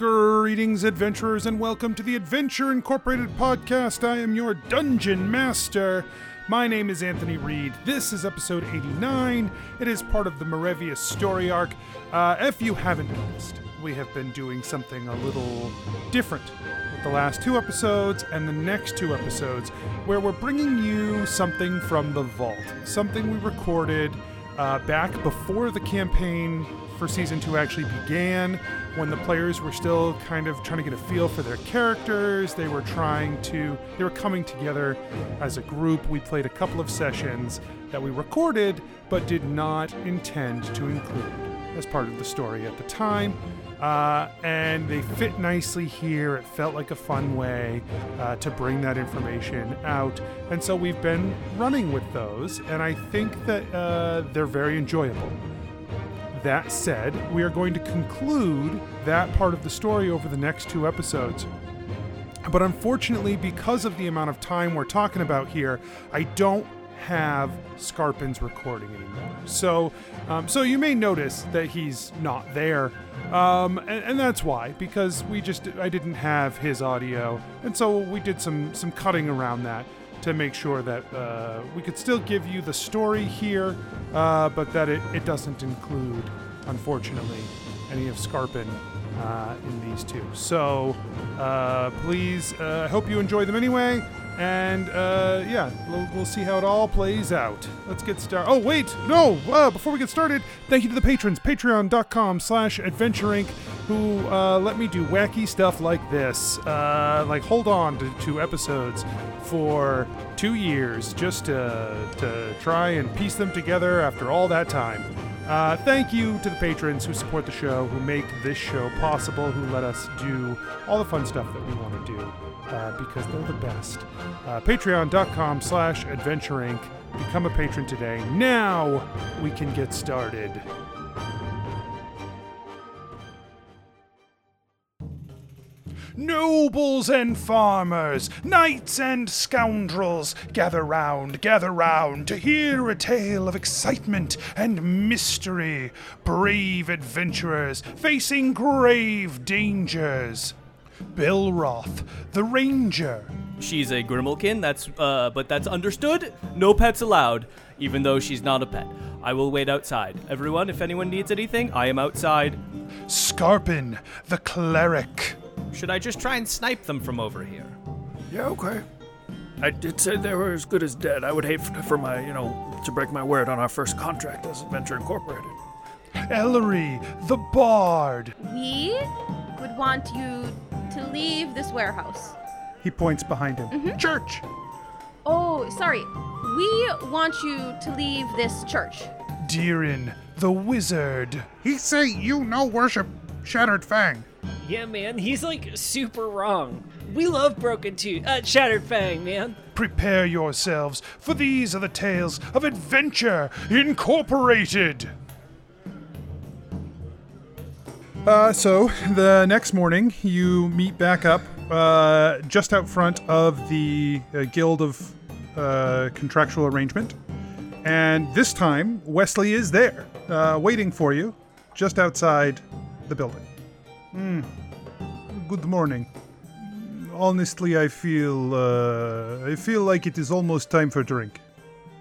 Greetings, adventurers, and welcome to the Adventure Incorporated podcast. I am your dungeon master. My name is Anthony Reed. This is episode 89. It is part of the Morevius story arc. Uh, if you haven't noticed, we have been doing something a little different with the last two episodes and the next two episodes, where we're bringing you something from the vault, something we recorded uh, back before the campaign for season two actually began, when the players were still kind of trying to get a feel for their characters. They were trying to, they were coming together as a group. We played a couple of sessions that we recorded but did not intend to include as part of the story at the time. Uh, and they fit nicely here. It felt like a fun way uh, to bring that information out. And so we've been running with those, and I think that uh, they're very enjoyable. That said, we are going to conclude that part of the story over the next two episodes. But unfortunately, because of the amount of time we're talking about here, I don't have Scarpin's recording anymore. So, um, so you may notice that he's not there, um, and, and that's why because we just I didn't have his audio, and so we did some some cutting around that to make sure that uh, we could still give you the story here, uh, but that it, it doesn't include, unfortunately, any of Scarpin uh, in these two. So uh, please, uh, I hope you enjoy them anyway. And uh, yeah, we'll, we'll see how it all plays out. Let's get started. Oh wait, no! Uh, before we get started, thank you to the patrons. Patreon.com/slash Adventure who uh, let me do wacky stuff like this. Uh, like hold on to, to episodes for two years just to to try and piece them together after all that time. Uh, thank you to the patrons who support the show, who make this show possible, who let us do all the fun stuff that we want to do uh, because they're the best. Uh, Patreon.com slash Adventure Inc. Become a patron today. Now we can get started. Nobles and farmers, knights and scoundrels, gather round, gather round to hear a tale of excitement and mystery. Brave adventurers facing grave dangers. Belroth, the ranger. She's a Grimalkin, that's uh but that's understood. No pets allowed, even though she's not a pet. I will wait outside. Everyone, if anyone needs anything, I am outside. Scarpin, the cleric. Should I just try and snipe them from over here? Yeah, okay. I did say they were as good as dead. I would hate for, for my, you know, to break my word on our first contract as Adventure Incorporated. Ellery, the bard. We would want you to leave this warehouse. He points behind him. Church. Oh, sorry. We want you to leave this church. Deerin, the wizard. He say you no worship Shattered Fang. Yeah, man, he's like super wrong. We love Broken Tooth, uh, Shattered Fang, man. Prepare yourselves, for these are the tales of Adventure Incorporated. Uh, so the next morning, you meet back up uh, just out front of the uh, Guild of uh, Contractual Arrangement, and this time Wesley is there, uh, waiting for you, just outside the building. Hmm. Good morning. Honestly, I feel uh, I feel like it is almost time for drink.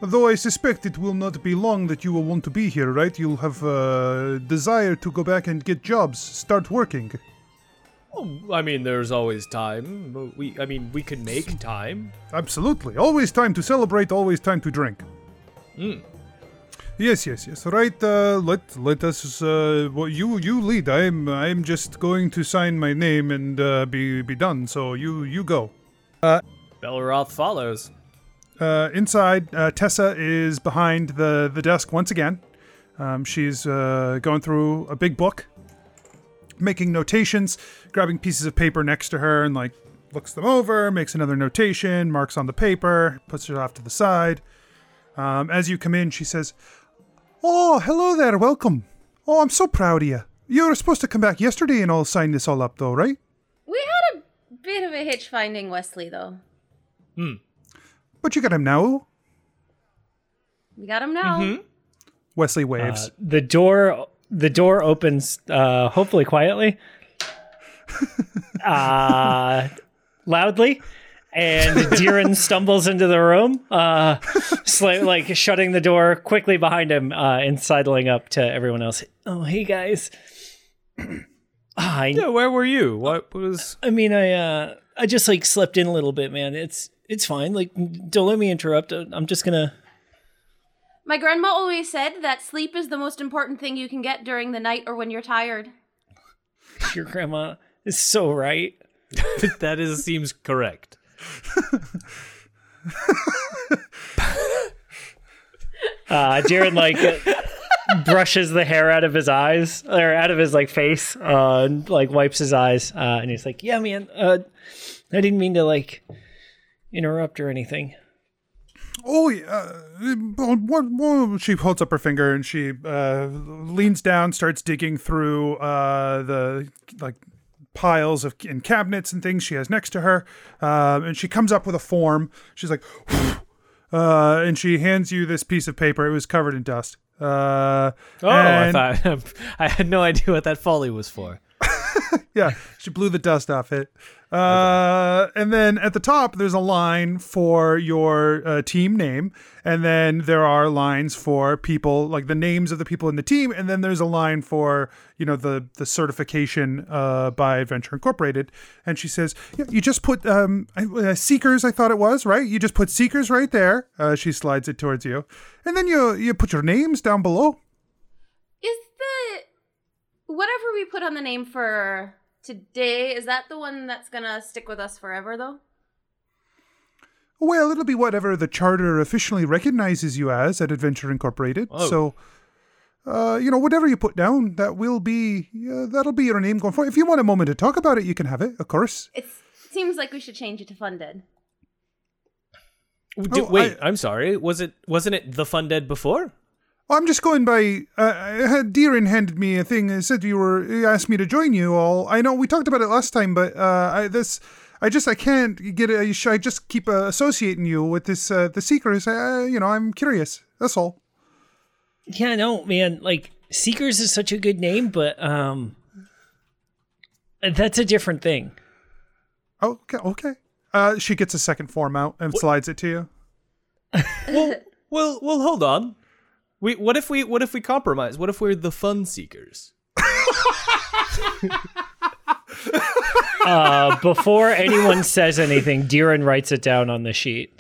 Though I suspect it will not be long that you will want to be here, right? You'll have a desire to go back and get jobs, start working. Oh, I mean, there's always time. We, I mean, we can make time. Absolutely. Always time to celebrate, always time to drink. Mm. Yes, yes, yes. Right. Uh, let let us. Uh, well, you you lead. I'm I'm just going to sign my name and uh, be be done. So you you go. Uh, Belroth follows. Uh, inside, uh, Tessa is behind the, the desk once again. Um, she's uh, going through a big book, making notations, grabbing pieces of paper next to her, and like looks them over, makes another notation, marks on the paper, puts it off to the side. Um, as you come in, she says, "Oh, hello there, welcome. Oh, I'm so proud of you. You were supposed to come back yesterday and all sign this all up, though, right?" We had a bit of a hitch finding Wesley, though. But you got him now. We got him now. Wesley waves. Uh, the door the door opens uh hopefully quietly uh, loudly. And Diran stumbles into the room, uh, sli- like shutting the door quickly behind him uh, and sidling up to everyone else. Oh, hey guys. I, Yeah, where were you? What was? I mean, I, uh, I just like slept in a little bit, man. It's, it's fine. Like, don't let me interrupt. I'm just gonna. My grandma always said that sleep is the most important thing you can get during the night or when you're tired. Your grandma is so right. that is seems correct. Uh, Jared like brushes the hair out of his eyes or out of his like face, uh, and like wipes his eyes, uh, and he's like, "Yeah, man, uh, I didn't mean to like interrupt or anything." Oh, yeah. uh, What, what, she holds up her finger and she uh, leans down, starts digging through uh, the like piles of and cabinets and things she has next to her, um, and she comes up with a form. She's like, uh, and she hands you this piece of paper. It was covered in dust. Uh, Oh, and- I thought I had no idea what that folly was for. yeah, she blew the dust off it. Uh, and then at the top, there's a line for your uh, team name, and then there are lines for people like the names of the people in the team, and then there's a line for you know the the certification uh, by Adventure Incorporated. And she says, yeah, "You just put um, uh, Seekers, I thought it was right. You just put Seekers right there." Uh, she slides it towards you, and then you you put your names down below. Is the whatever we put on the name for today, is that the one that's gonna stick with us forever though? Well, it'll be whatever the charter officially recognizes you as at Adventure Incorporated. Oh. So, uh, you know, whatever you put down, that will be uh, that'll be your name going forward. If you want a moment to talk about it, you can have it, of course. It seems like we should change it to funded. D- Oh, wait, I- I'm sorry. Was it wasn't it the fun dead before? Well, I'm just going by. Uh, I had Deerin handed me a thing and said you were he asked me to join you all. I know we talked about it last time, but uh, I this. I just I can't get it. I just keep uh, associating you with this uh, the secrets. Uh, you know, I'm curious. That's all. Yeah, no, man. Like Seekers is such a good name, but um, that's a different thing. Oh, okay, okay. Uh, she gets a second form out and slides it to you. well, well, well. Hold on. We what if we what if we compromise? What if we're the fun seekers? Uh, before anyone says anything, Diran writes it down on the sheet.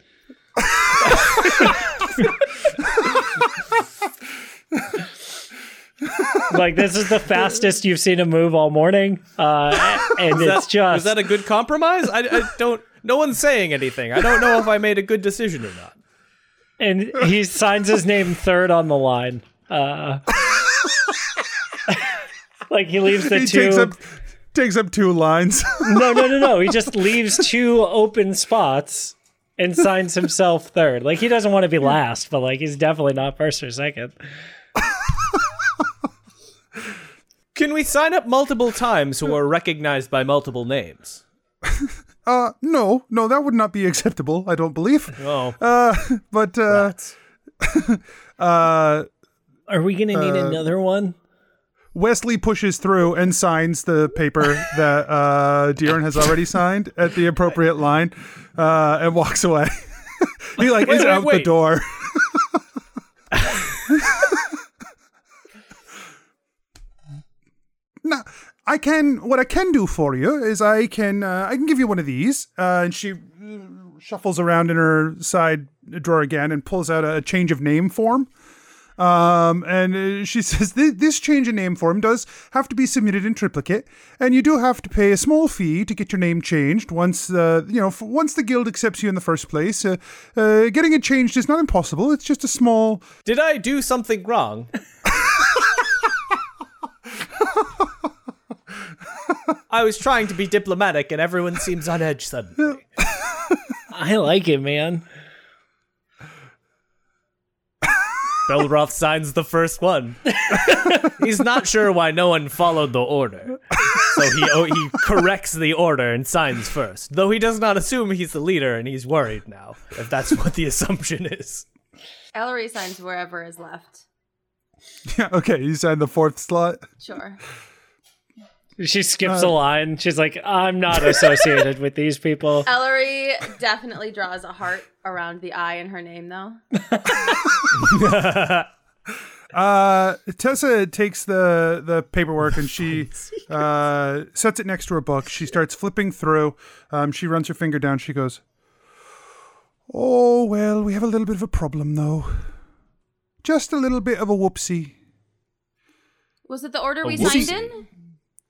like this is the fastest you've seen a move all morning, uh, and it's just Was that a good compromise? I, I don't. No one's saying anything. I don't know if I made a good decision or not. And he signs his name third on the line. Uh, like he leaves the he two. takes up takes up two lines. No, no, no, no. He just leaves two open spots and signs himself third. Like he doesn't want to be last, but like he's definitely not first or second. Can we sign up multiple times so we're recognized by multiple names? uh, no, no, that would not be acceptable. I don't believe. Oh, Uh, but uh, uh, Are we gonna need another one? Wesley pushes through and signs the paper that uh, has already signed at the appropriate line, uh, and walks away. he like is wait, out the wait. door. now, I can. What I can do for you is I can. Uh, I can give you one of these. Uh, and she uh, shuffles around in her side drawer again and pulls out a change of name form. Um, and uh, she says this change in name form does have to be submitted in triplicate, and you do have to pay a small fee to get your name changed. Once uh, you know, once the guild accepts you in the first place, uh, uh, getting it changed is not impossible. It's just a small. did I do something wrong? I was trying to be diplomatic, and everyone seems on edge suddenly. I like it, man. Belroth signs the first one. He's not sure why no one followed the order. So he oh, he corrects the order and signs first. Though he does not assume he's the leader and he's worried now, if that's what the assumption is. Ellery signs wherever is left. Yeah, okay, you signed the fourth slot. Sure. She skips a line. She's like, I'm not associated with these people. Ellery definitely draws a heart around the I in her name, though. Uh, Tessa takes the the paperwork and she uh, sets it next to her book. She starts flipping through. Um, she runs her finger down. She goes, "Oh well, we have a little bit of a problem though. Just a little bit of a whoopsie. Was it the order we whoopsie. signed in?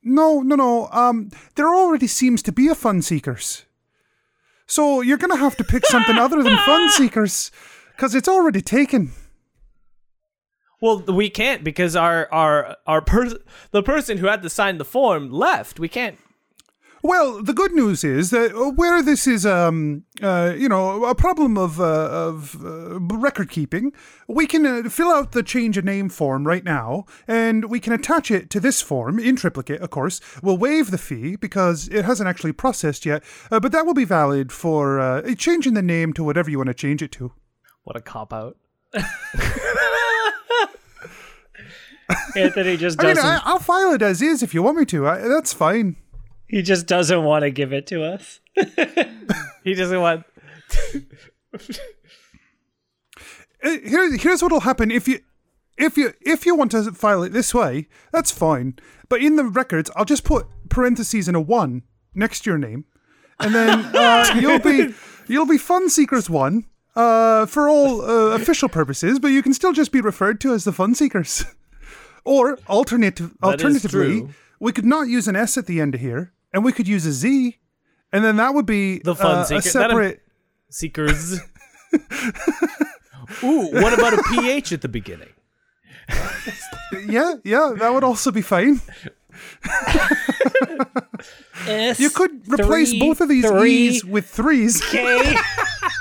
No, no, no. Um, there already seems to be a Fun Seekers, so you're gonna have to pick something other than Fun Seekers, because it's already taken." Well, we can't because our our our per- the person who had to sign the form left. We can't. Well, the good news is that uh, where this is, um, uh, you know, a problem of uh, of uh, record keeping, we can uh, fill out the change of name form right now, and we can attach it to this form in triplicate. Of course, we'll waive the fee because it hasn't actually processed yet, uh, but that will be valid for uh, changing the name to whatever you want to change it to. What a cop out. Anthony just I mean, doesn't. I, I'll file it as is if you want me to. I, that's fine. He just doesn't want to give it to us. He doesn't want. Uh, here, here's what'll happen. If you if you if you want to file it this way that's fine. But in the records i'll just put parentheses and a one next to your name. And then uh, you'll be you'll be fun seekers one uh, for all uh, official purposes but you can still just be referred to as the fun seekers. Or alternative alternatively we could not use an s at the end of here and we could use a z and then that would be The Fun uh, Seeker- a separate Seekers. Ooh, what about a PH at the beginning? yeah yeah that would also be fine You could replace Three, both of these three, E's with threes. K.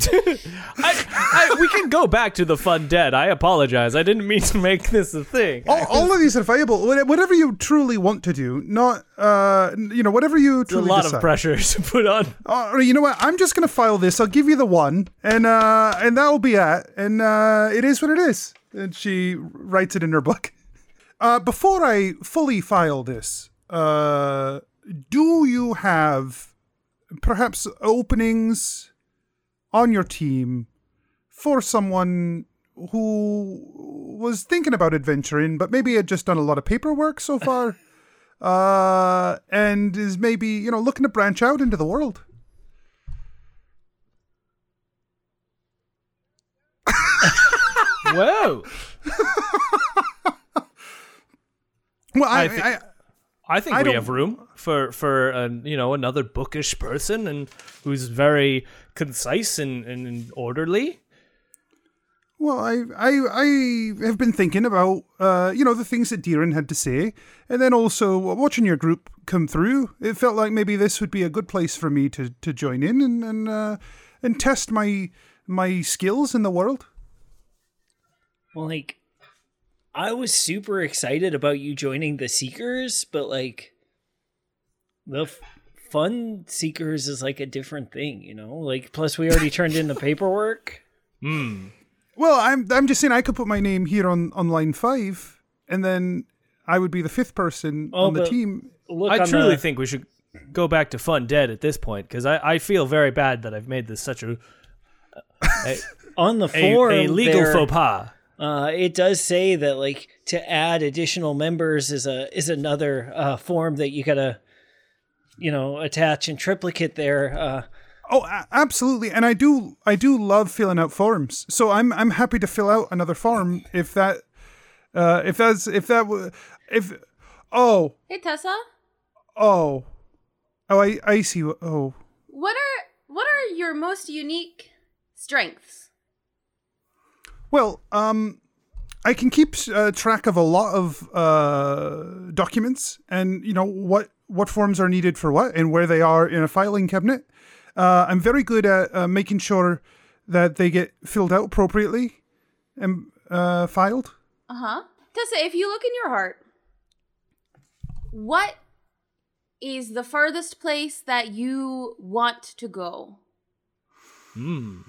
I, I, we can go back to the fun dead. I apologize. I didn't mean to make this a thing. all, all of these are viable. Whatever you truly want to do, not uh, you know, whatever you It's a truly lot decide. of pressure to put on. Uh, you know what? I'm just gonna file this. I'll give you the one, and uh, and that'll be it. And uh, it is what it is. And she writes it in her book. Uh, before I fully file this, uh, do you have perhaps openings on your team for someone who was thinking about adventuring, but maybe had just done a lot of paperwork so far, uh, and is maybe you know looking to branch out into the world? Whoa. Well, I, I thi- I, I think I we have room for for uh, you know another bookish person and who's very concise and, and orderly. Well, I, I, I have been thinking about, uh, you know, the things that Deeran had to say, and then also watching your group come through. It felt like maybe this would be a good place for me to, to join in and and uh, and test my my skills in the world. Well, like, I was super excited about you joining the Seekers, but like, the f- Fun Seekers is like a different thing, you know? Like, plus we already turned in the paperwork. Hmm. Well, I'm I'm just saying I could put my name here on, on line five, and then I would be the fifth person Oh, on the team. Look, I on truly the- think we should go back to fun dead at this point because I, I feel very bad that I've made this such a a, on the a, form a legal there, faux pas. Uh, it does say that like to add additional members is a is another uh, form that you gotta, you know, attach in triplicate there. Uh, Oh, a- absolutely, and I do I do love filling out forms. So I'm I'm happy to fill out another form if that uh, if that's if that w- if oh Hey Tessa, oh oh I I see what- oh what are what are your most unique strengths? Well um I can keep uh, track of a lot of uh, documents and you know what what forms are needed for what and where they are in a filing cabinet. Uh, I'm very good at uh, making sure that they get filled out appropriately and uh, filed. Uh huh. Tessa, if you look in your heart, what is the furthest place that you want to go? Hmm.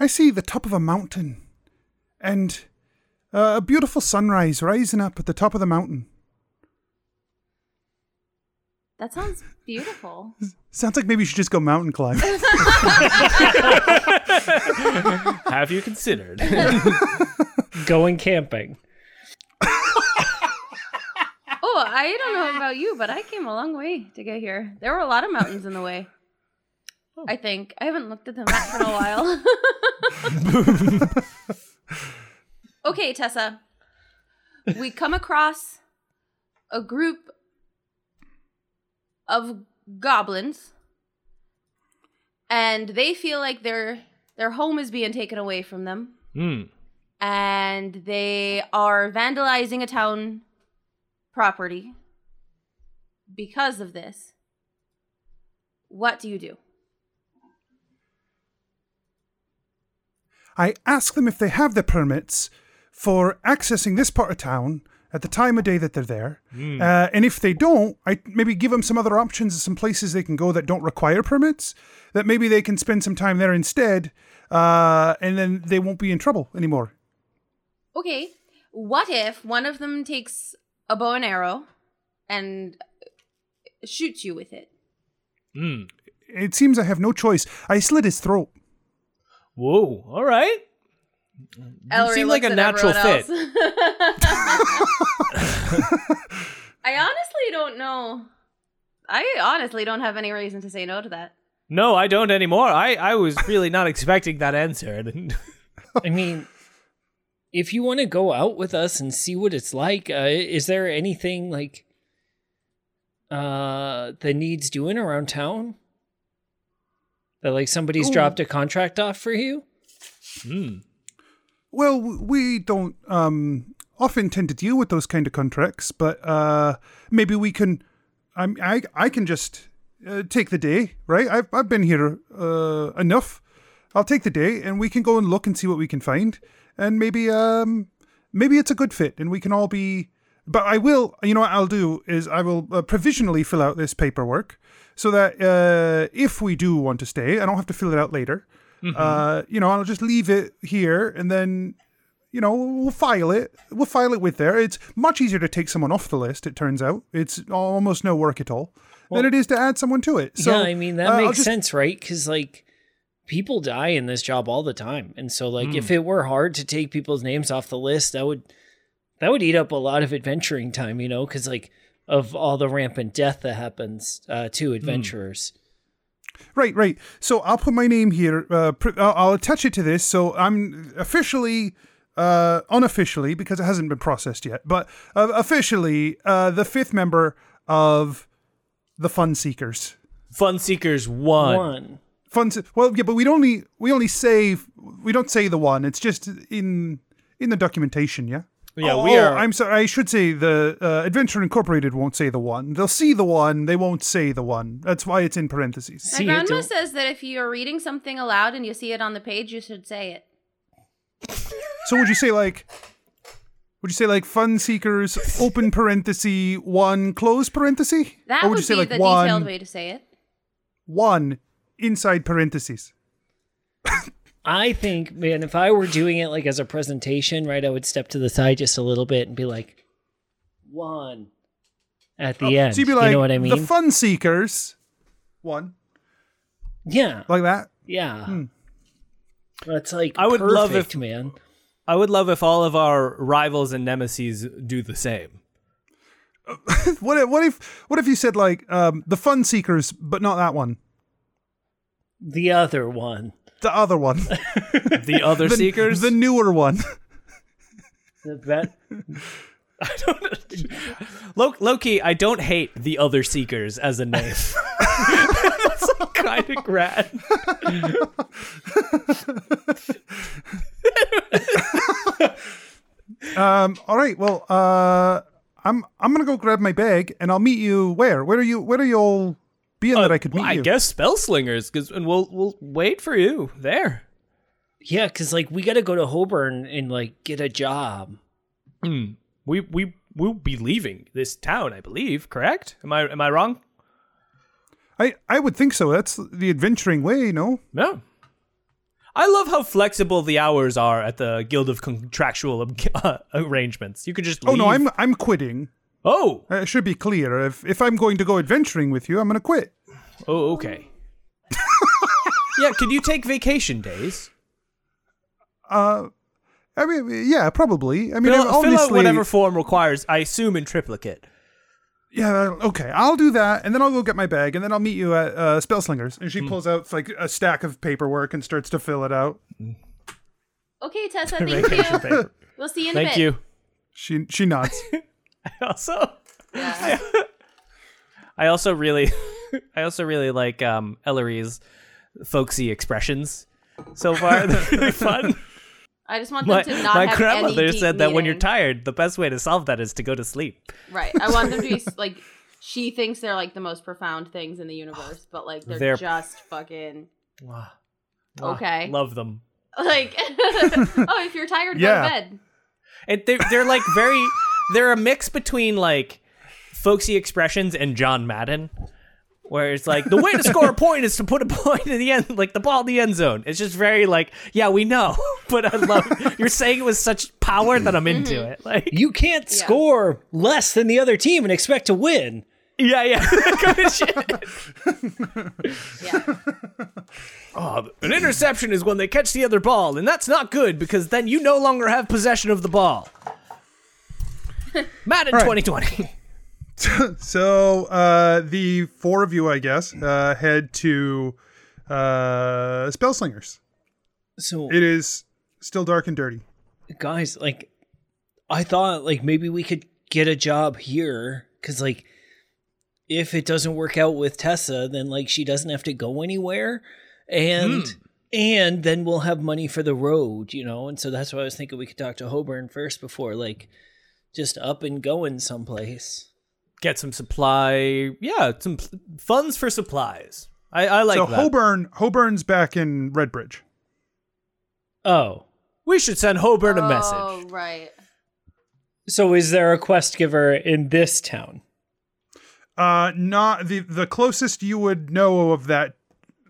I see the top of a mountain, and uh, a beautiful sunrise rising up at the top of the mountain. That sounds beautiful. Sounds like maybe you should just go mountain climb. Have you considered? Going camping. Oh, I don't know about you, but I came a long way to get here. There were a lot of mountains in the way. I think. I haven't looked at the map in a while. okay, Tessa. We come across a group of goblins and they feel like their their home is being taken away from them Hmm. and they are vandalizing a town property because of this. What do you do? I ask them if they have the permits for accessing this part of town at the time of day that they're there. Uh, and if they don't, I maybe give them some other options, some places they can go that don't require permits, that maybe they can spend some time there instead, uh, and then they won't be in trouble anymore. Okay, what if one of them takes a bow and arrow and shoots you with it? Hmm. It seems I have no choice. I slit his throat. Whoa. All right. Ellery seem like a natural fit. I honestly don't know. I honestly don't have any reason to say no to that. No, I don't anymore. I, I was really not expecting that answer. I mean, if you want to go out with us and see what it's like, uh, is there anything like uh that needs doing around town? That like somebody's Ooh. dropped a contract off for you? Hmm. Well, we don't um, often tend to deal with those kind of contracts, but uh, maybe we can. I'm, I I can just uh, take the day, right? I've I've been here uh, enough. I'll take the day, and we can go and look and see what we can find, and maybe um maybe it's a good fit, and we can all be. But I will, you know, what I'll do is I will uh, provisionally fill out this paperwork so that uh, if we do want to stay, I don't have to fill it out later. Uh, you know, I'll just leave it here, and then you know we'll file it. We'll file it with there. It's much easier to take someone off the list. It turns out it's almost no work at all than it is to add someone to it. So yeah, I mean that uh, makes just- sense, right? Because like people die in this job all the time, and so like Hmm. if it were hard to take people's names off the list, that would that would eat up a lot of adventuring time, you know? Because like of all the rampant death that happens uh, Hmm. to adventurers. Right, right. So I'll put my name here. Uh, pr- I'll, I'll attach it to this. So I'm officially, uh, unofficially, because it hasn't been processed yet, but uh, officially uh, the fifth member of the Fun Seekers. Fun Seekers one. One. Fun. Se- well, yeah, but we only we only say we don't say the one. It's just in in the documentation. Yeah. Yeah, oh, we oh, are. I'm sorry. I should say the uh, Adventure Incorporated won't say the one. They'll see the one. They won't say the one. That's why it's in parentheses. My See, it grandma don't- says that if you're reading something aloud and you see it on the page, you should say it. So would you say like would you say like fun seekers open parenthesis one close parenthesis? That or would, would you say be like the one detailed way to say it. one inside parentheses? I think, man, if I were doing it like as a presentation, right, I would step to the side just a little bit and be like, one at the end. Oh, So you'd be like you know what I mean? the fun seekers one yeah, like that. yeah. That's like I would love perfect, if- man. I would love if all of our rivals and nemesis do the same. What if what if what if you said like um, the fun seekers but not that one, The other one. The other one, The other the, seekers. the newer one. The bet. I don't. Low, low key, I don't hate the other seekers as a name. That's kind of rad. Um, all right, well, uh, I'm I'm gonna go grab my bag and I'll meet you where? Where are you? Where are you all being that I could meet Uh, I you? guess Spellslingers, because and we'll we'll wait for you there. Yeah, because like we got to go to Hoburn and like get a job. We we we'll be leaving this town, I believe. Correct? Am I am I wrong? I I would think so. That's the adventuring way, no? No. I love how flexible the hours are at the Guild of Contractual uh, Arrangements. You could just Oh no, I'm I'm quitting. Oh, Uh, It should be clear. If if I'm going to go adventuring with you, I'm going to quit. oh, okay. yeah, could you take vacation days? Uh, I mean, yeah, probably. I mean, Fill, fill out whatever form requires. I assume in triplicate. Yeah, okay. I'll do that, and then I'll go get my bag, and then I'll meet you at uh, Spellslingers. And she pulls out like a stack of paperwork and starts to fill it out. Okay, Tessa, thank you. paper. We'll see you in a bit. Thank you. She she nods. Also, Yeah. I also really, I also really like um, Ellery's folksy expressions so far. They're really fun. I just want them My, to not my have grandmother any deep said that when you're tired, the best way to solve that is to go to sleep. Right. I want them to be like she thinks they're like the most profound things in the universe, but like they're, They're- just fucking Wow. Okay. Love them. like oh, if you're tired, Yeah. go to bed. And they're, they're like very, they're a mix between like folksy expressions and John Madden, where it's like the way to score a point is to put a point in the end, like the ball in the end zone. It's just very like, yeah, we know, but I love you're saying it with such power that I'm into Mm-hmm. it. Like, You can't score less than the other team and expect to win. yeah, yeah, that kind. Yeah. Oh, an interception is when they catch the other ball, and that's not good because then you no longer have possession of the ball. Madden All right. 2020. so uh, the four of you, I guess, uh, head to uh, Spellslingers. So, It is still dark and dirty. guys, like, I thought like maybe we could get a job here because like if it doesn't work out with Tessa, then like she doesn't have to go anywhere, and and then we'll have money for the road, you know. And so that's why I was thinking we could talk to Hoburn first before like just up and going someplace. Get some supply. Yeah, some p- funds for supplies. I, I like so that. Hoburn, Hoburn's back in Redbridge. Oh, we should send Hoburn a Oh, message. right. so is there a quest giver in this town? Uh, not the the closest you would know of that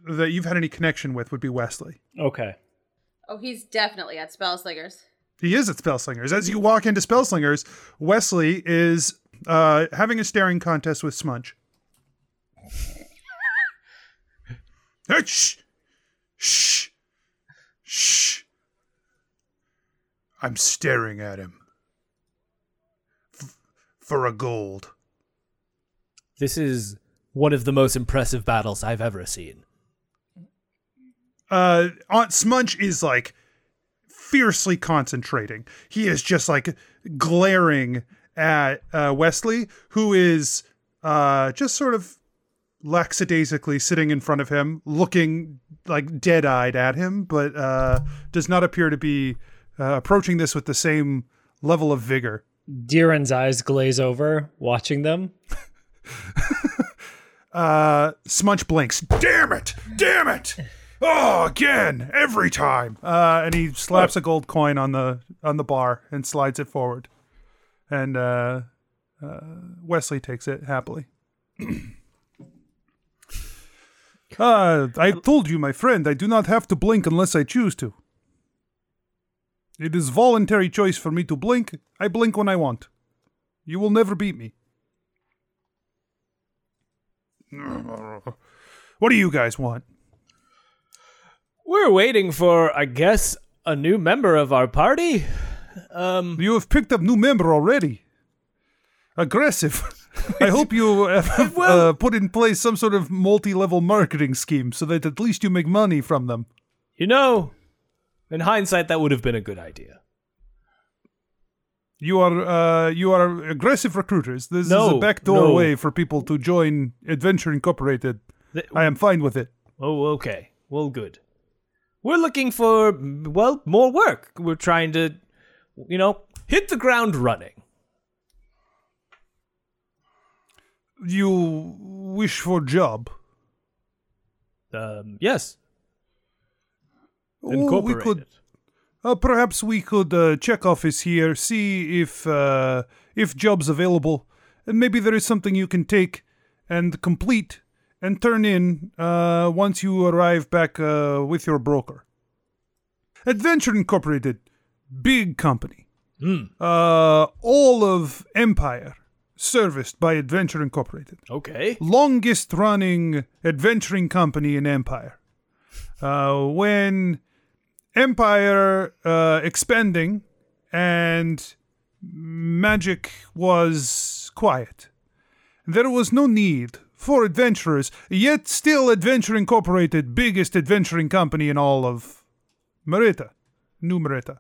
that you've had any connection with would be Wesley. Okay. Oh, he's definitely at Spellslingers. He is at Spellslingers. As you walk into Spellslingers, Wesley is uh, having a staring contest with Smudge. Hey, shh, shh, shh. I'm staring at him F- for a gold. This is one of the most impressive battles I've ever seen. uh Aunt Smudge is like fiercely concentrating. He is just like glaring at uh Wesley, who is uh just sort of lackadaisically sitting in front of him, looking like dead-eyed at him, but uh does not appear to be uh, approaching this with the same level of vigor. Diren's eyes glaze over, watching them. Uh Smudge blinks. Damn it! Damn it! Oh, again, every time. Uh, and he slaps a gold coin on the on the bar and slides it forward. And uh, uh, Wesley takes it happily. uh, I told you, my friend, I do not have to blink unless I choose to. It is voluntary choice for me to blink. I blink when I want. You will never beat me. What do you guys want? We're waiting for, I guess, a new member of our party. You have picked up new member already. Aggressive. I hope you have uh, put in place some sort of multi-level marketing scheme so that at least you make money from them. You know, in hindsight, that would have been a good idea. You are uh, you are aggressive recruiters. This is No, a backdoor no. way for people to join Adventure Incorporated. Th- I am fine with it. Oh, okay. Well, good. We're looking for, well, more work. We're trying to, you know, hit the ground running. You wish for job? Um, yes. Oh, we could Uh, perhaps we could uh, check office here, see if uh, if jobs available, and maybe there is something you can take and complete and turn in uh, once you arrive back uh, with your broker. Adventure Incorporated, big company. Uh, all of Empire serviced by Adventure Incorporated. Okay. Longest running adventuring company in Empire. Uh, when Empire uh, expanding and magic was quiet. There was no need for adventurers, yet still Adventure Incorporated, biggest adventuring company in all of Merita, New Merita.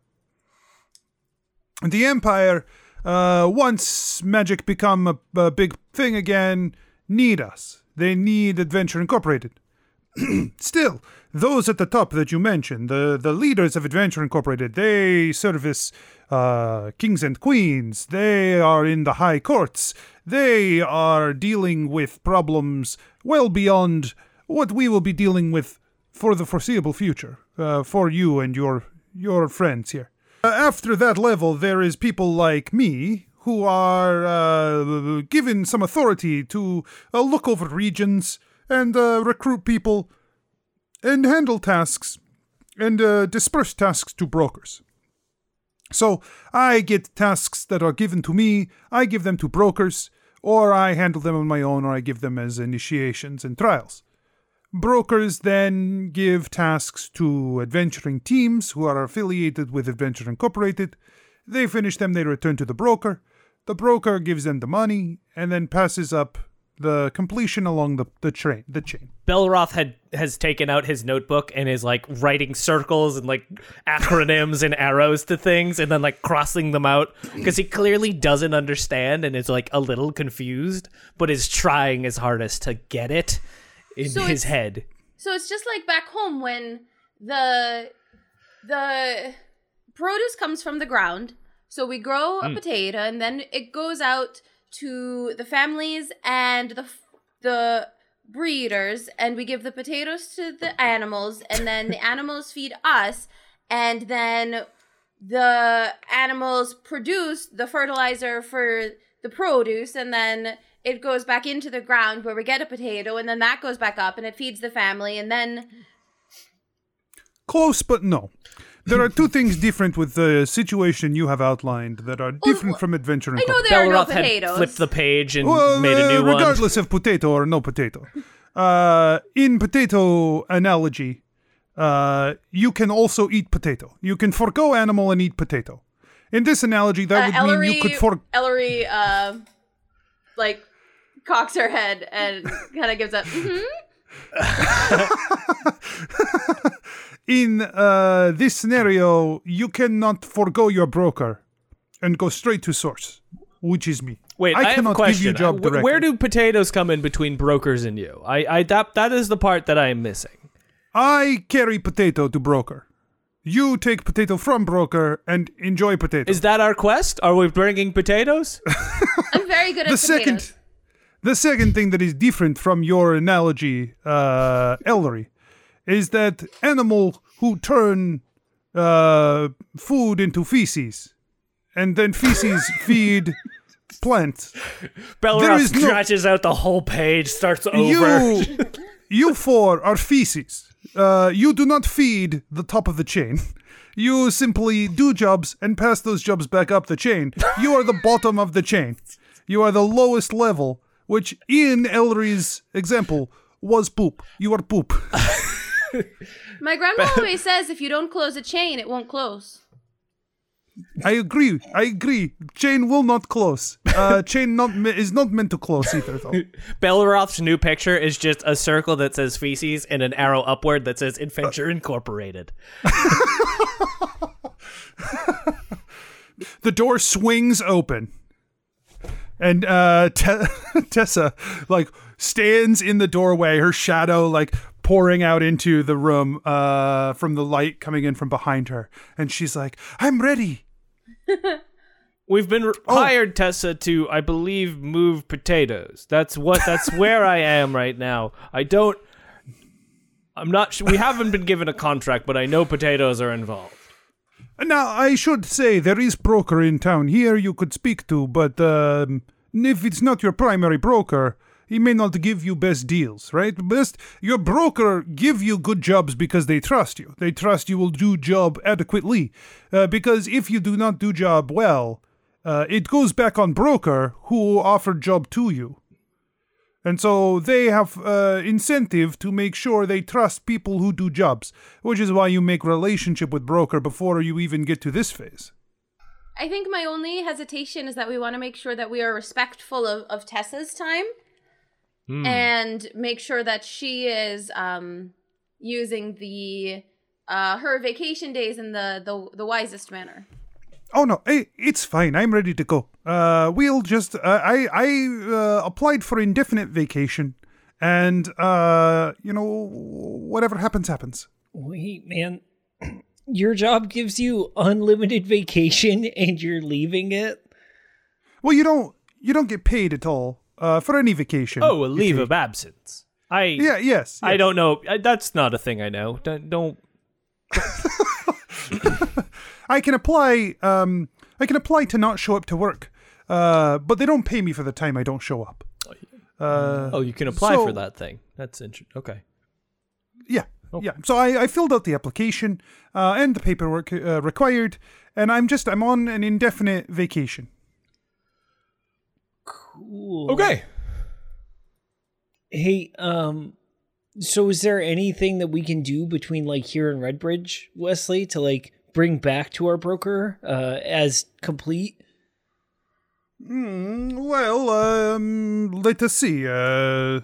The Empire, uh, once magic become a, a big thing again, need us. They need Adventure Incorporated. Still, those at the top that you mentioned, the, the leaders of Adventure Incorporated, they service uh, kings and queens. They are in the high courts. They are dealing with problems well beyond what we will be dealing with for the foreseeable future, uh, for you and your your friends here. Uh, after that level, there is people like me who are uh, given some authority to uh, look over regions and uh, recruit people and handle tasks and uh, disperse tasks to brokers. So I get tasks that are given to me, I give them to brokers, or I handle them on my own, or I give them as initiations and trials. Brokers then give tasks to adventuring teams who are affiliated with Adventure Incorporated. They finish them, they return to the broker. The broker gives them the money and then passes up the completion along the, the train the chain. Belroth had has taken out his notebook and is like writing circles and like acronyms and arrows to things and then like crossing them out because he clearly doesn't understand and is like a little confused but is trying his hardest to get it in So his head. So it's just like back home when the the produce comes from the ground. So we grow a hmm. potato and then it goes out to the families and the the breeders and we give the potatoes to the animals and then the animals feed us and then the animals produce the fertilizer for the produce and then it goes back into the ground where we get a potato and then that goes back up and it feeds the family and then Close, but no. There are two things different with the situation you have outlined that are different from Adventure I know Incorporated. there are no Belroth had flipped the page and Well, made a new uh, one. regardless of potato or no potato. Uh, in potato analogy, uh, you can also eat potato. You can forego animal and eat potato. In this analogy, that uh, would Ellery, mean you could for Ellery, uh, like cocks her head and kind of gives up. "Mhm." in uh, this scenario, you cannot forego your broker and go straight to source, which is me. Wait, I, have a cannot give you job directly. Where do potatoes come in between brokers and you? I, I that that is the part that I am missing. I carry potato to broker. You take potato from broker and enjoy potato. Is that our quest? Are we bringing potatoes? I'm very good at the potatoes. second, the second thing that is different from your analogy, uh, Ellery, is that animal who turn uh, food into feces, and then feces feed plants. Belroth is no- out the whole page, starts over. You, you four are feces. Uh, you do not feed the top of the chain. You simply do jobs and pass those jobs back up the chain. You are the bottom of the chain. You are the lowest level, which in Ellery's example was poop. You are poop. My grandma always says if you don't close a chain, it won't close. I agree. I agree. Chain will not close. Uh, chain not me- is not meant to close either, though. Belroth's new picture is just a circle that says feces and an arrow upward that says Adventure Incorporated. the door swings open and uh Te- tessa like stands in the doorway her shadow like pouring out into the room uh from the light coming in from behind her and she's like i'm ready We've been r- Oh. hired, Tessa, to I believe move potatoes. That's what. That's where I am right now. I don't. I'm not. Sh- we haven't been given a contract, but I know potatoes are involved. Now i should say there is broker in town here you could speak to but um if it's not your primary broker he may not give you best deals, right? Best your broker give you good jobs because they trust you. They trust you will do job adequately. Uh, because if you do not do job well, uh, it goes back on broker who offered job to you. And so they have uh, incentive to make sure they trust people who do jobs, which is why you make relationship with broker before you even get to this phase. I think my only hesitation is that we want to make sure that we are respectful of, of Tessa's time and make sure that she is um, using the uh, her vacation days in the, the the wisest manner. Oh no, hey, it's fine. I'm ready to go. Uh, we'll just. Uh, I I uh, applied for indefinite vacation, and uh, you know, whatever happens, happens. Wait, man. Your job gives you unlimited vacation and you're leaving it? Well, you don't you don't get paid at all uh, for any vacation. Oh, a leave of absence. I Yeah, yes. I don't know. I- That's not a thing I know. Don't. don't I can apply. Um, I can apply to not show up to work, uh, but they don't pay me for the time I don't show up. Uh, oh, you can apply so- for that thing. That's interesting. Okay. Yeah, yeah. So I, I filled out the application uh, and the paperwork uh, required, and I'm just I'm on an indefinite vacation. Cool. Okay. Hey, um, so is there anything that we can do between like here and Redbridge, Wesley, to like bring back to our broker uh, as complete? Mm, well, um, let us see. Uh,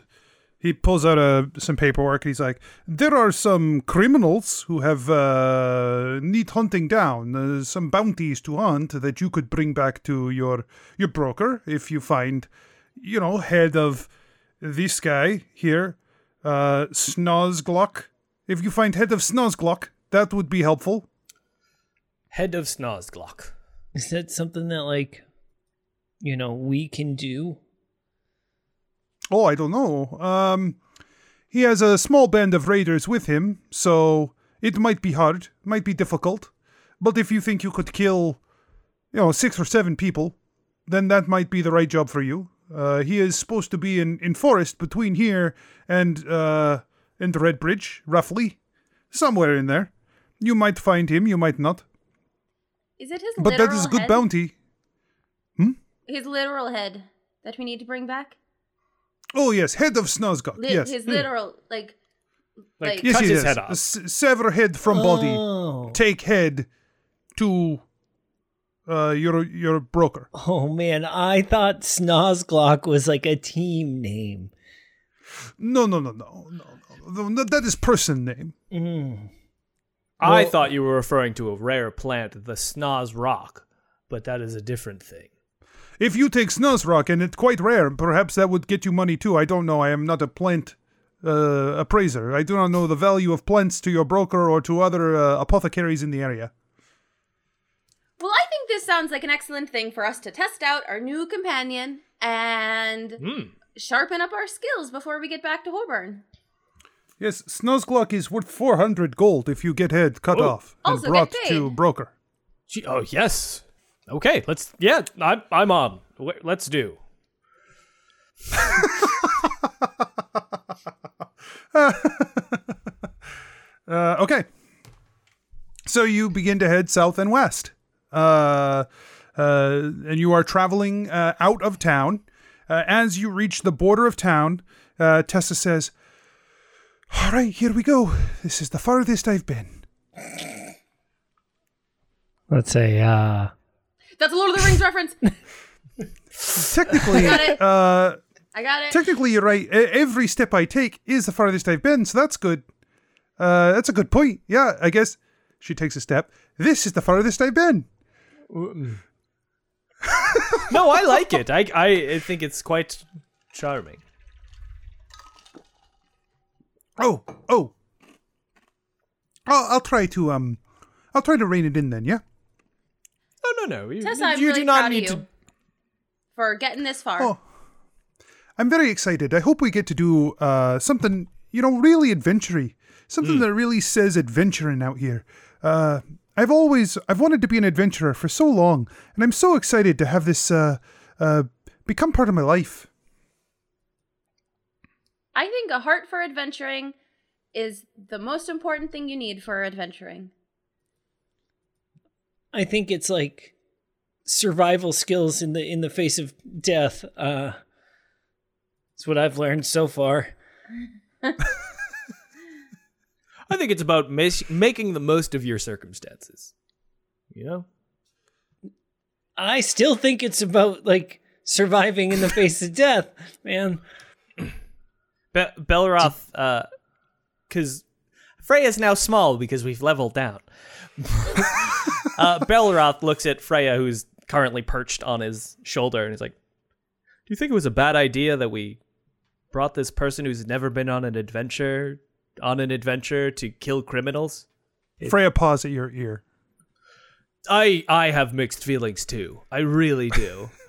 he pulls out uh, some paperwork. He's like, "There are some criminals who have uh, need hunting down. Uh, some bounties to hunt that you could bring back to your your broker if you find, you know, head of this guy here, uh, Snozglock. If you find head of Snozglock, that would be helpful." Head of Snozglock. Is that something that like, you know, we can do? Oh, I don't know. Um, he has a small band of raiders with him, so it might be hard, might be difficult. But if you think you could kill, you know, six or seven people, then that might be the right job for you. Uh, he is supposed to be in, in forest between here and uh, and Red Bridge, roughly, somewhere in there. You might find him, you might not, Is it his but literal that is a good head? bounty. His literal head that we need to bring back? Oh yes, head of Snozglock. Li- yes, His literal, like, Like, like, yes, cut he his head off. S- sever head from body. Oh. take head to uh, your your broker. Oh man, I thought Snozglock was like a team name. No, no, no, no, no, no, no. That is person name. Mm. I thought you were referring to a rare plant, the Snoz Rock, but that is a different thing. If you take Snozrock and it's quite rare, perhaps that would get you money too. I don't know. I am not a plant uh, appraiser. I do not know the value of plants to your broker or to other uh, apothecaries in the area. Well, I think this sounds like an excellent thing for us to test out our new companion and Hmm. sharpen up our skills before we get back to Hoburn. Yes, Snozglock is worth four hundred gold if you get head cut Oh. off and Also get brought paid. to broker. Gee, oh yes. Okay, let's. Yeah, I'm. I'm on. Let's do. Uh, okay. So you begin to head south and west. Uh, uh, and you are traveling uh, out of town. Uh, as you reach the border of town, uh, Tessa says, All right, here we go. This is the farthest I've been. Let's say, uh, That's a Lord of the Rings reference. Technically, I Got it. uh, I got it. technically, you're right. E- Every step I take is the farthest I've been, so that's good. Uh, that's a good point. Yeah, I guess she takes a step. This is the farthest I've been. No, I like it. I. I think it's quite charming. Oh, oh. I'll, I'll try to um, I'll try to rein it in then. Yeah. Oh no, no. You, Tessa, I'm you really do not proud need of you to. for getting this far. Oh, I'm very excited. I hope we get to do uh something you know really adventury, something that really says adventuring out here. Uh, I've always I've wanted to be an adventurer for so long, and I'm so excited to have this uh uh become part of my life. I think a heart for adventuring is the most important thing you need for adventuring. I think it's like survival skills in the in the face of death. Uh That's what I've learned so far. I think it's about mas- making the most of your circumstances. You know? I still think it's about like surviving in the face of death, man. Be- Belroth, uh, because Freya's now small because we've leveled down. uh, Belroth looks at Freya, who's currently perched on his shoulder, and he's like, "Do you think it was a bad idea that we brought this person who's never been on an adventure on an adventure to kill criminals?" Freya paws at your ear. I I have mixed feelings too. I really do.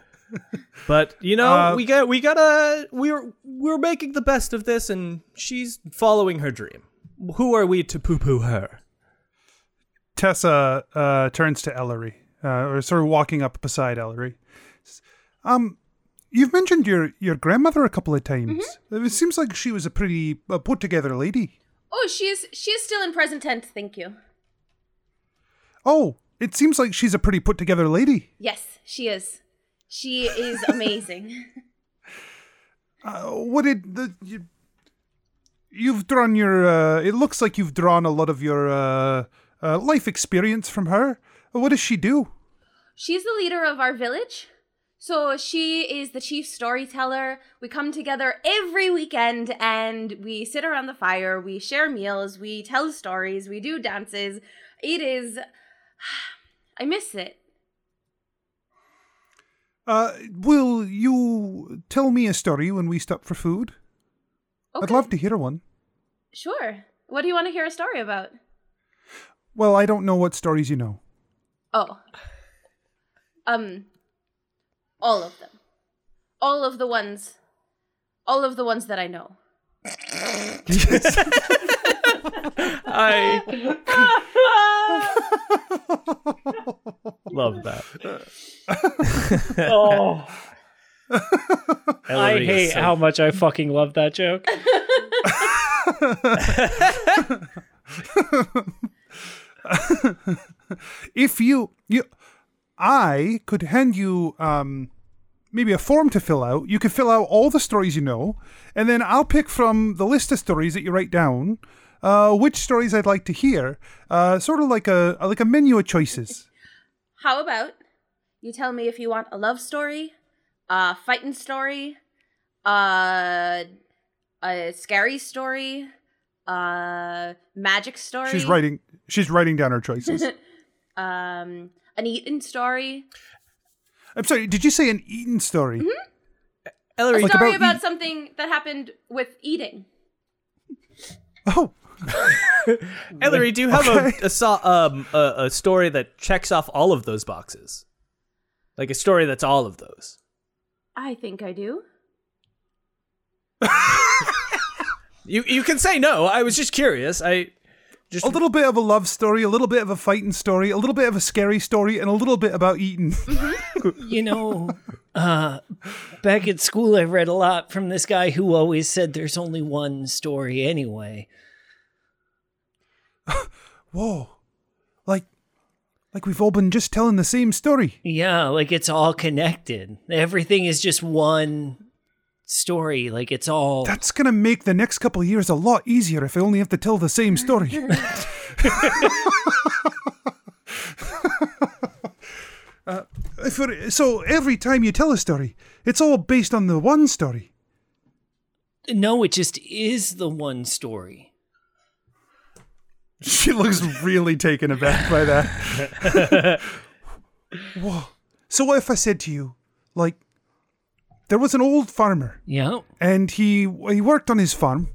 but you know, Uh, we got we gotta we're we're making the best of this, and she's following her dream. Who are we to poo poo her? Tessa uh, turns to Ellery, uh, or sort of walking up beside Ellery. Um, you've mentioned your, your grandmother a couple of times. It seems like she was a pretty uh, put together lady. Oh, she is she is still in present tense, thank you. Oh, it seems like she's a pretty put together lady. Yes, she is. She is amazing. Uh, what did the you, you've drawn your? Uh, it looks like you've drawn a lot of your uh, uh, life experience from her. What does she do? She's the leader of our village. So she is the chief storyteller. We come together every weekend and we sit around the fire, we share meals, we tell stories, we do dances. It is I miss it. Uh, will you tell me a story when we stop for food? I'd love to hear one. Sure. What do you want to hear a story about? Well, I don't know what stories you know. Oh. Um all of them. All of the ones all of the ones that I know. I love that. Oh, I Ellery is hate so- how much I fucking love that joke. If you you, I could hand you um maybe a form to fill out. You could fill out all the stories you know, and then I'll pick from the list of stories that you write down. Uh, which stories I'd like to hear, uh, sort of like a like a menu of choices. How about you tell me if you want a love story, a fighting story, a a scary story, a magic story, She's writing. She's writing down her choices. um, an eaten story, I'm sorry. Did you say an Eaton story? a Ellery, Like story about about, eat- something that happened with eating. Oh, Ellery, do you have Okay. a a, um, a a story that checks off all of those boxes? Like a story that's all of those. I think I do. You you can say no. I was just curious. I just a little bit of a love story, a little bit of a fighting story, a little bit of a scary story, and a little bit about eating. You know, uh, back at school, I read a lot from this guy who always said there's only one story anyway. Whoa, like, like we've all been just telling the same story. Yeah, like it's all connected. Everything is just one story. Like it's all. That's gonna make the next couple of years a lot easier if I only have to tell the same story. uh, for, so every time you tell a story, it's all based on the one story. No, it just is the one story. She looks really taken aback by that. Whoa. So what if I said to you, like, there was an old farmer. Yeah. and he he worked on his farm.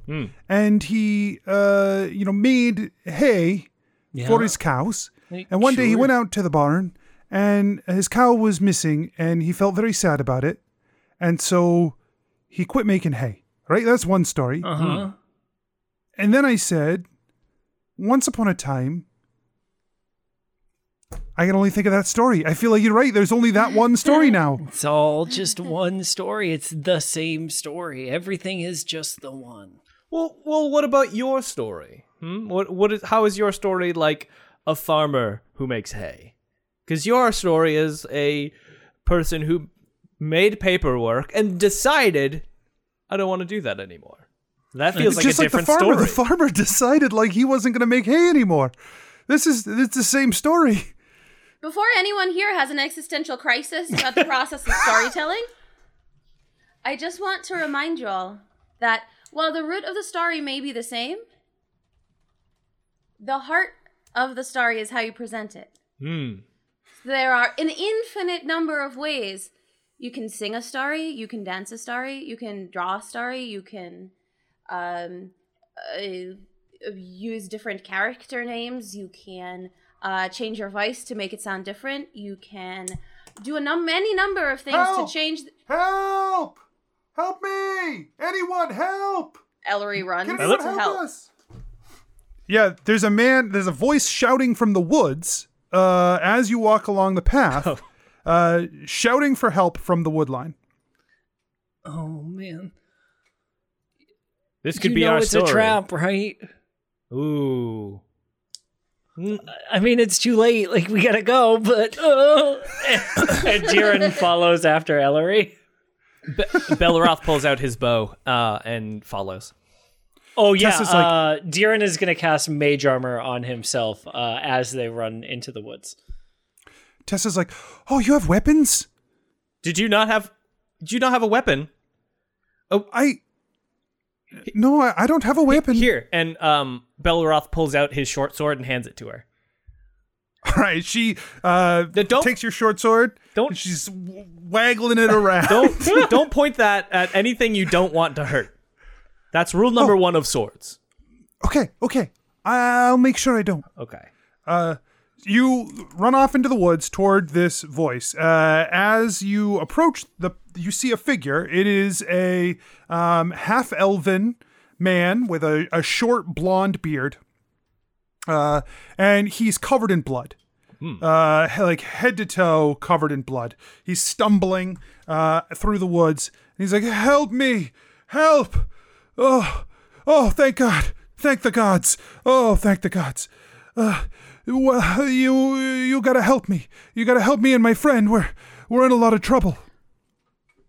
And he uh you know made hay Yeah. for his cows. Like, and one day he went out to the barn and his cow was missing and he felt very sad about it. And so he quit making hay right? That's one story. Uh huh. and then i said once upon a time I can only think of that story. I feel like you're right. There's only that one story now. It's all just one story. It's the same story. Everything is just the one. Well, well, what about your story? Hmm? What what is how is your story like a farmer who makes hay? Because your story is a person who made paperwork and decided I don't want to do that anymore. That feels like Just a like the farmer. story. The farmer decided like he wasn't going to make hay anymore. This is it's the same story. Before anyone here has an existential crisis about the process of storytelling, I just want to remind you all that while the root of the story may be the same, the heart of the story is how you present it. Hmm. There are an infinite number of ways you can sing a story, you can dance a story, you can draw a story, you can um, uh, use different character names, you can uh, change your voice to make it sound different, you can do a num- any number of things Help! to change. th- Help! Help me! Anyone help! Ellery runs Can to anyone help. help us? Yeah, there's a man, there's a voice shouting from the woods uh, as you walk along the path, uh, shouting for help from the woodline. Oh man. This could you be know our it's story. a trap, right? Ooh. I mean, it's too late. Like we gotta go, but uh. and Jiren follows after Ellery. Be- Belroth pulls out his bow uh, and follows. Oh yeah, Tess is like- uh, Jiren is gonna cast mage armor on himself uh, as they run into the woods. Tessa's like, "Oh, you have weapons? Did you not have? Did you not have a weapon? Oh, I no, I, I don't have a weapon. Here, and um, Belroth pulls out his short sword and hands it to her. All right, she uh, don't- takes your short sword. Don't- she's waggling it around. Don't don't point that at anything you don't want to hurt. That's rule number one of swords. okay, okay, I'll make sure I don't. Okay. Uh, you run off into the woods toward this voice. Uh, as you approach the, you see a figure. It is a um, half elven man with a, a short blonde beard, uh, and he's covered in blood. Uh, like head to toe covered in blood. He's stumbling uh, through the woods. And he's like, "Help me! Help! Oh, oh! Thank God! Thank the gods! Oh, thank the gods! Uh, well, you you gotta help me. You gotta help me and my friend. We're we're in a lot of trouble.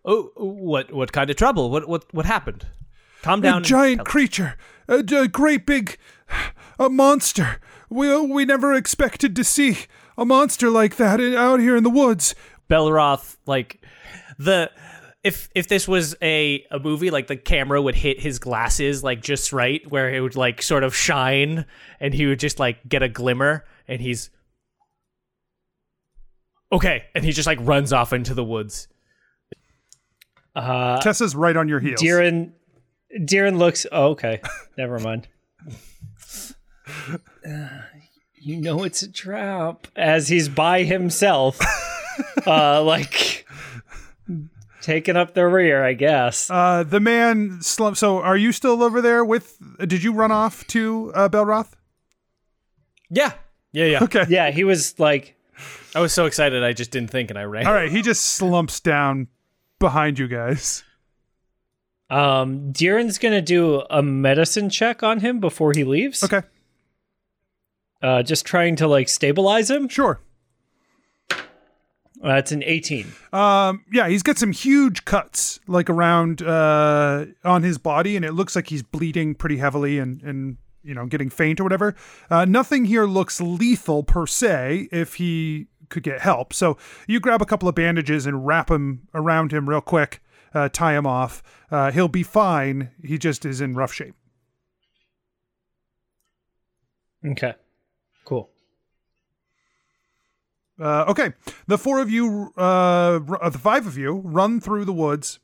Oh, what what kind of trouble? What what what happened? Calm A down. and giant creature, a, a great big, a monster. We we never expected to see a monster like that in- out here in the woods. Belroth like the if if this was a a movie like the camera would hit his glasses like just right where it would like sort of shine and he would just like get a glimmer and he's okay and he just like runs off into the woods. Uh, Tessa's right on your heels. Jiren, Jiren looks. Oh, okay, never mind. Uh, you know it's a trap. As he's by himself, uh, like taking up the rear, I guess. Uh, the man slump. So, are you still over there with? Did you run off to uh, Belroth? Yeah. Yeah, yeah. Okay. yeah, he was like, I was so excited I just didn't think and I ran. All right. He just slumps down behind you guys. Um, Jiren's gonna do a medicine check on him before he leaves. Okay. Uh, just trying to like stabilize him. Sure. Uh, it's an 18. Um, yeah, he's got some huge cuts like around uh, on his body, and it looks like he's bleeding pretty heavily and and you know getting faint or whatever. Uh, nothing here looks lethal per se. If he could get help, so you grab a couple of bandages and wrap him around him real quick, uh, tie him off. Uh, he'll be fine. He just is in rough shape. Okay, cool. Uh, okay, the four of you, uh, r- uh, the five of you, run through the woods.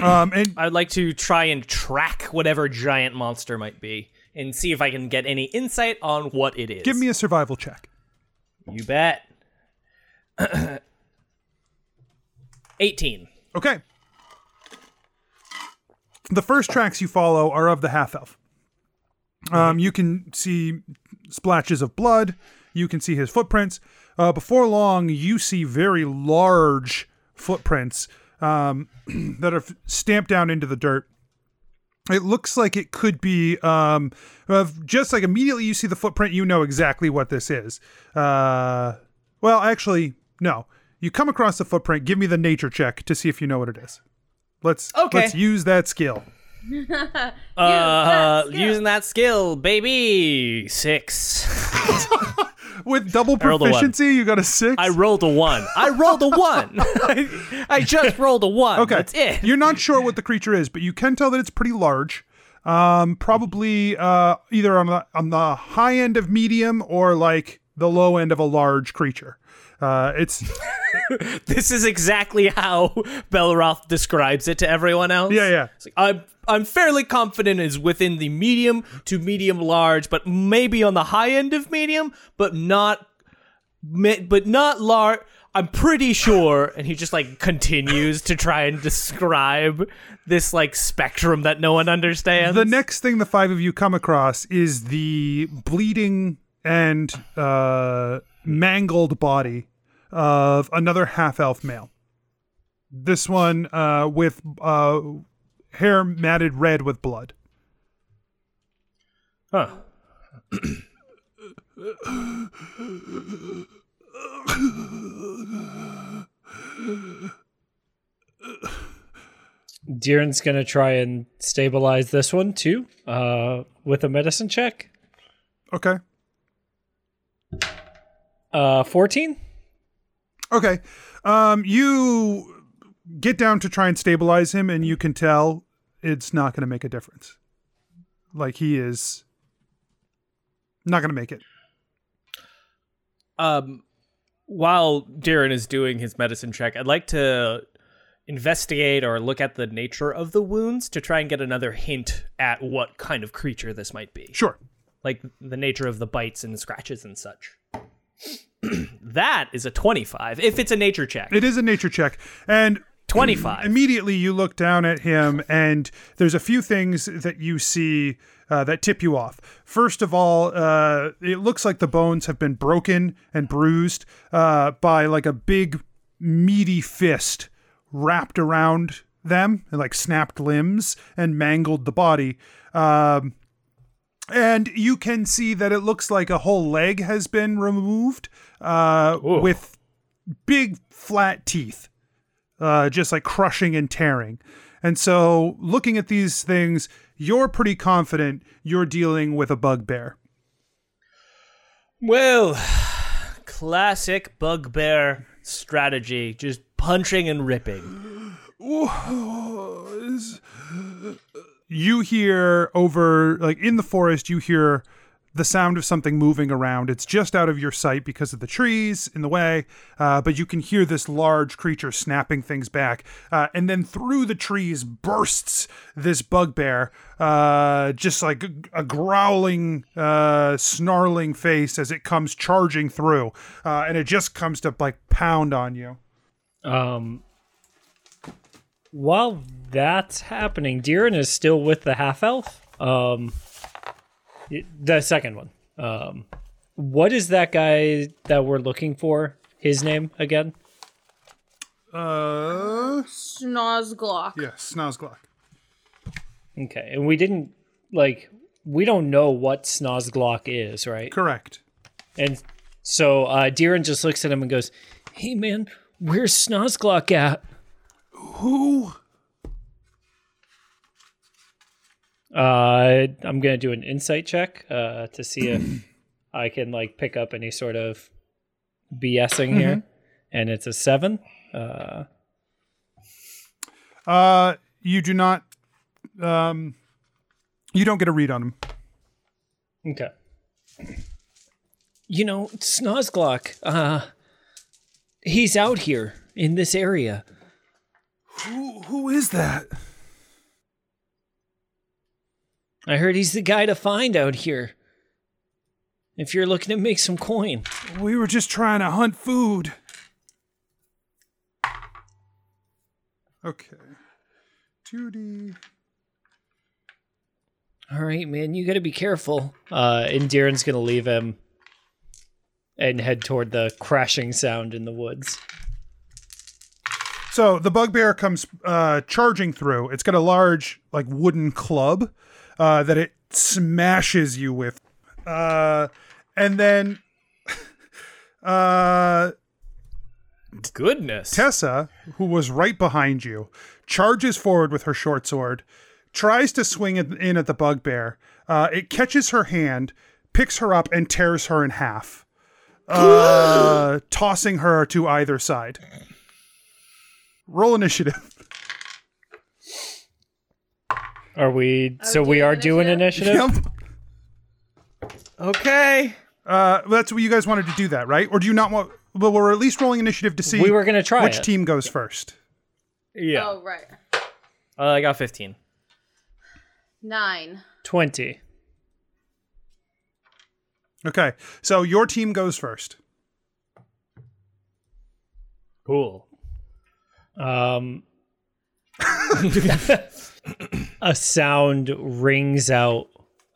Um, and I'd like to try and track whatever giant monster might be and see if I can get any insight on what it is. give me a survival check. You bet. 18. Okay. The first tracks you follow are of the half elf. Um, you can see splashes of blood You can see his footprints. Uh, before long, you see very large footprints um, that are stamped down into the dirt. It looks like it could be um, just like immediately you see the footprint, you know exactly what this is. Uh, well, actually, no. You come across the footprint. Give me the nature check to see if you know what it is. Let's Okay. let's use that skill. Uh, skill. using that skill, baby. Six. With double rolled a one. proficiency, you got a six. I rolled a one. I rolled a one. I, I just rolled a one. Okay. That's it. You're not sure what the creature is, but you can tell that it's pretty large. Um, probably uh, either on the on the high end of medium or like the low end of a large creature. Uh, it's This is exactly how Belroth describes it to everyone else. yeah, yeah. Like, I'm I'm fairly confident is within the medium to medium large, but maybe on the high end of medium, but not but not large. I'm pretty sure, and he just like continues to try and describe this like spectrum that no one understands. The next thing the five of you come across is the bleeding and uh, mangled body of another half elf male. This one uh, with uh, hair matted red with blood. Huh. Deeran's gonna try and stabilize this one too, uh, with a medicine check. Okay. Uh, fourteen. Okay. Um, you get down to try and stabilize him, and you can tell it's not going to make a difference. Like he is not going to make it. um, while Darren is doing his medicine check, I'd like to investigate or look at the nature of the wounds to try and get another hint at what kind of creature this might be. Sure. Like the nature of the bites and scratches and such. That is a 25, if it's a nature check. It is a nature check, and 25. immediately you look down at him, and there's a few things that you see uh, that tip you off. First of all, uh, it looks like the bones have been broken and bruised uh, by like a big, meaty fist wrapped around them, and like snapped limbs and mangled the body. Um, and you can see that it looks like a whole leg has been removed uh, with big flat teeth uh, just like crushing and tearing. And so, looking at these things, you're pretty confident you're dealing with a bugbear. Well, classic bugbear strategy, just punching and ripping. You hear over, like in the forest, you hear the sound of something moving around. It's just out of your sight because of the trees in the way, uh, but you can hear this large creature snapping things back. Uh, and then through the trees bursts this bugbear, uh, just like a, growling, uh, snarling face as it comes charging through. Uh, and it just comes to like pound on you. Um, while that's happening, Deeran is still with the half elf. Um, the second one. Um, what is that guy that we're looking for? His name again? Uh, Snozglock. yeah, Snozglock. Okay, and we didn't like we don't know what Snozglock is, right? Correct. And so uh, Deeran just looks at him and goes, "Hey man, where's Snozglock at?" Who? Uh, I'm gonna do an insight check uh, to see if I can like pick up any sort of BSing here, and it's a seven. Uh, Uh, you do not. Um, you don't get a read on him. okay. You know, Snozglock. Uh, he's out here in this area. Who? Who is that? I heard he's the guy to find out here. If you're looking to make some coin. We were just trying to hunt food. Okay. 2D. All right, man, you got to be careful. Uh, and Darren's gonna leave him and head toward the crashing sound in the woods. So the bugbear comes uh, charging through. It's got a large, like wooden club uh, that it smashes you with, uh, and then uh, Goodness. Tessa, who was right behind you, charges forward with her short sword, tries to swing it in at the bugbear. Uh, it catches her hand, picks her up, and tears her in half, uh, tossing her to either side. Roll initiative. Are we? so we doing are doing initiative? initiative. Yep. okay. Uh, that's what you guys wanted to do that, right? Or do you not want? Well, we're at least rolling initiative to see We were gonna try which it. team goes first. Yeah. Oh, right. Uh, I got 15. Nine. Twenty. Okay, so your team goes first. Cool. Um, a sound rings out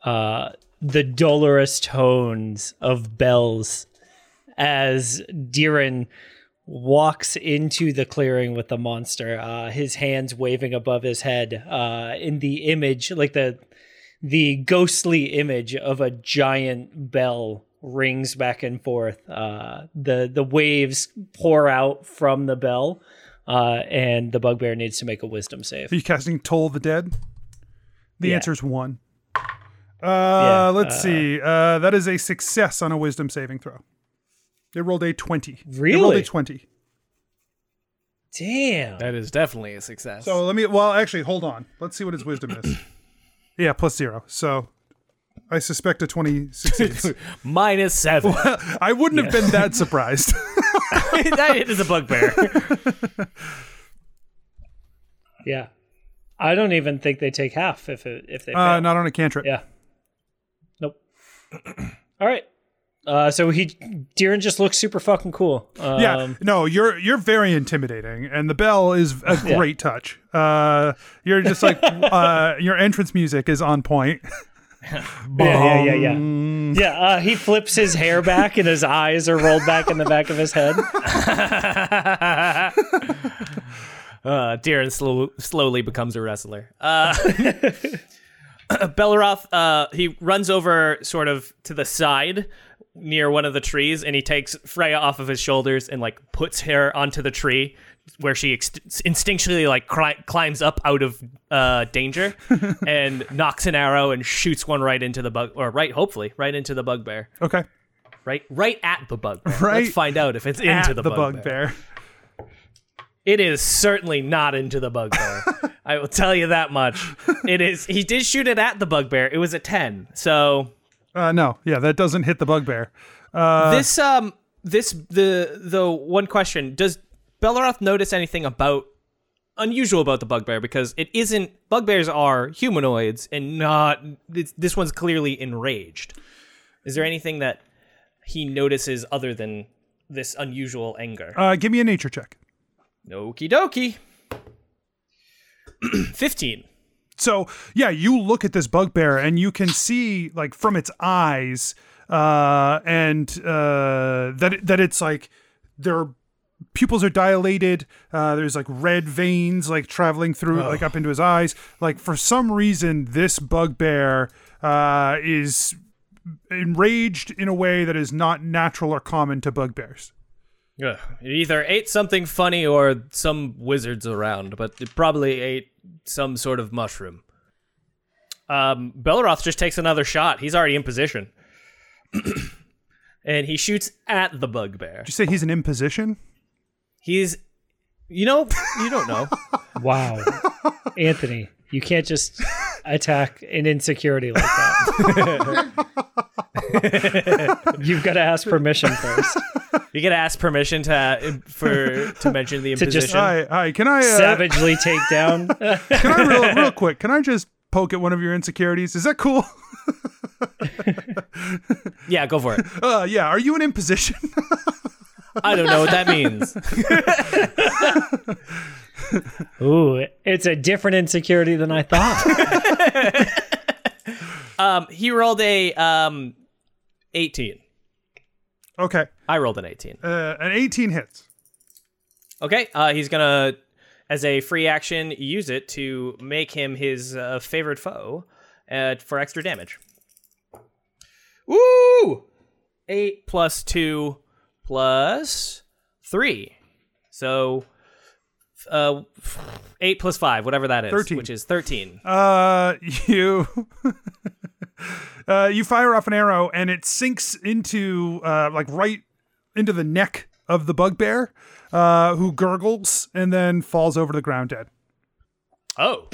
uh, the dolorous tones of bells as Diran walks into the clearing with the monster, uh, his hands waving above his head uh, in the image, like the the ghostly image of a giant bell rings back and forth. Uh, the the waves pour out from the bell, uh, and the bugbear needs to make a wisdom save. Are you casting Toll of the Dead? The Yeah. answer is one. Uh, Yeah, let's uh, see. Uh, that is a success on a Wisdom saving throw. They rolled a twenty. Really? They rolled Really? a twenty. Damn. That is definitely a success. So let me. Well, actually, hold on. Let's see what his Wisdom is. yeah, plus zero. So I suspect a twenty succeeds. Minus seven. I wouldn't have been that surprised. that is a bugbear. Yeah. I don't even think they take half if it, if they fail. uh, not on a cantrip. Yeah. Nope. All right. Uh, so he Diran just looks super fucking cool. Um, Yeah, no, you're you're very intimidating, and the bell is a great touch. Uh, you're just like uh, your entrance music is on point. yeah, yeah, yeah, yeah. Yeah, uh, he flips his hair back and his eyes are rolled back in the back of his head. Uh, Darren slow, slowly becomes a wrestler. Uh, Belroth, uh, he runs over sort of to the side near one of the trees, and he takes Freya off of his shoulders and like puts her onto the tree, where she ex- instinctually like cri- climbs up out of uh, danger, and knocks an arrow and shoots one right into the bug, or right, hopefully, right into the bugbear, Okay, right, right at the bugbear. Right Let's find out if it's into the, the bugbear. bugbear. It is certainly not into the bugbear. I will tell you that much. It is. He did shoot it at the bugbear. It was a ten. So Uh, no, yeah, that doesn't hit the bugbear. Uh, this um this the the one question does Belroth notice anything about unusual about the bugbear because it isn't bugbears are humanoids and not this one's clearly enraged. Is there anything that he notices other than this unusual anger? uh, give me a nature check. Okie dokie. Fifteen. So yeah, you look at this bugbear and you can see like from its eyes, uh, and uh, that it, that it's like their pupils are dilated. Uh, there's like red veins like traveling through like up into his eyes. Like for some reason, this bugbear uh, is enraged in a way that is not natural or common to bugbears. Ugh. It either ate something funny or some wizards around, but it probably ate some sort of mushroom. Um, Belroth just takes another shot. He's already in position. and he shoots at the bugbear. Did you say he's an imposition? He's, you know, you don't know. Wow. Anthony, you can't just attack an insecurity like that. You've got to ask permission first. You gotta ask permission to for to mention the To just- imposition. Hi, hi. Can I uh, Savagely take down. Can I real, real quick? Can I just poke at one of your insecurities? Is that cool? yeah, go for it. Uh, yeah. Are you an imposition? I don't know what that means. Ooh, it's a different insecurity than I thought. Um, he rolled a um, eighteen. okay. I rolled an 18. Uh, an 18 hits. Okay, uh, he's gonna, as a free action, use it to make him his uh, favorite foe uh, for extra damage. Woo! Eight plus two plus three. So, uh, eight plus five, whatever that is, 13. which is 13. Uh, you uh, you fire off an arrow and it sinks into uh, like right into the neck of the bugbear, uh, who gurgles and then falls over the ground dead. Oh.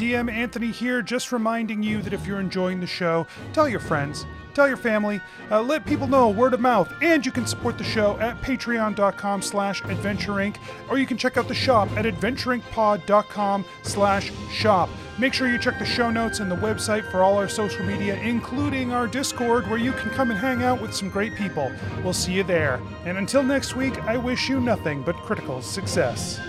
DM Anthony here, just reminding you that if you're enjoying the show, tell your friends, tell your family, uh, let people know word of mouth, and you can support the show at patreon.com slash adventureinc, or you can check out the shop at adventureincpod.com slash shop. Make sure you check the show notes and the website for all our social media, including our Discord, where you can come and hang out with some great people. We'll see you there. And until next week, I wish you nothing but critical success.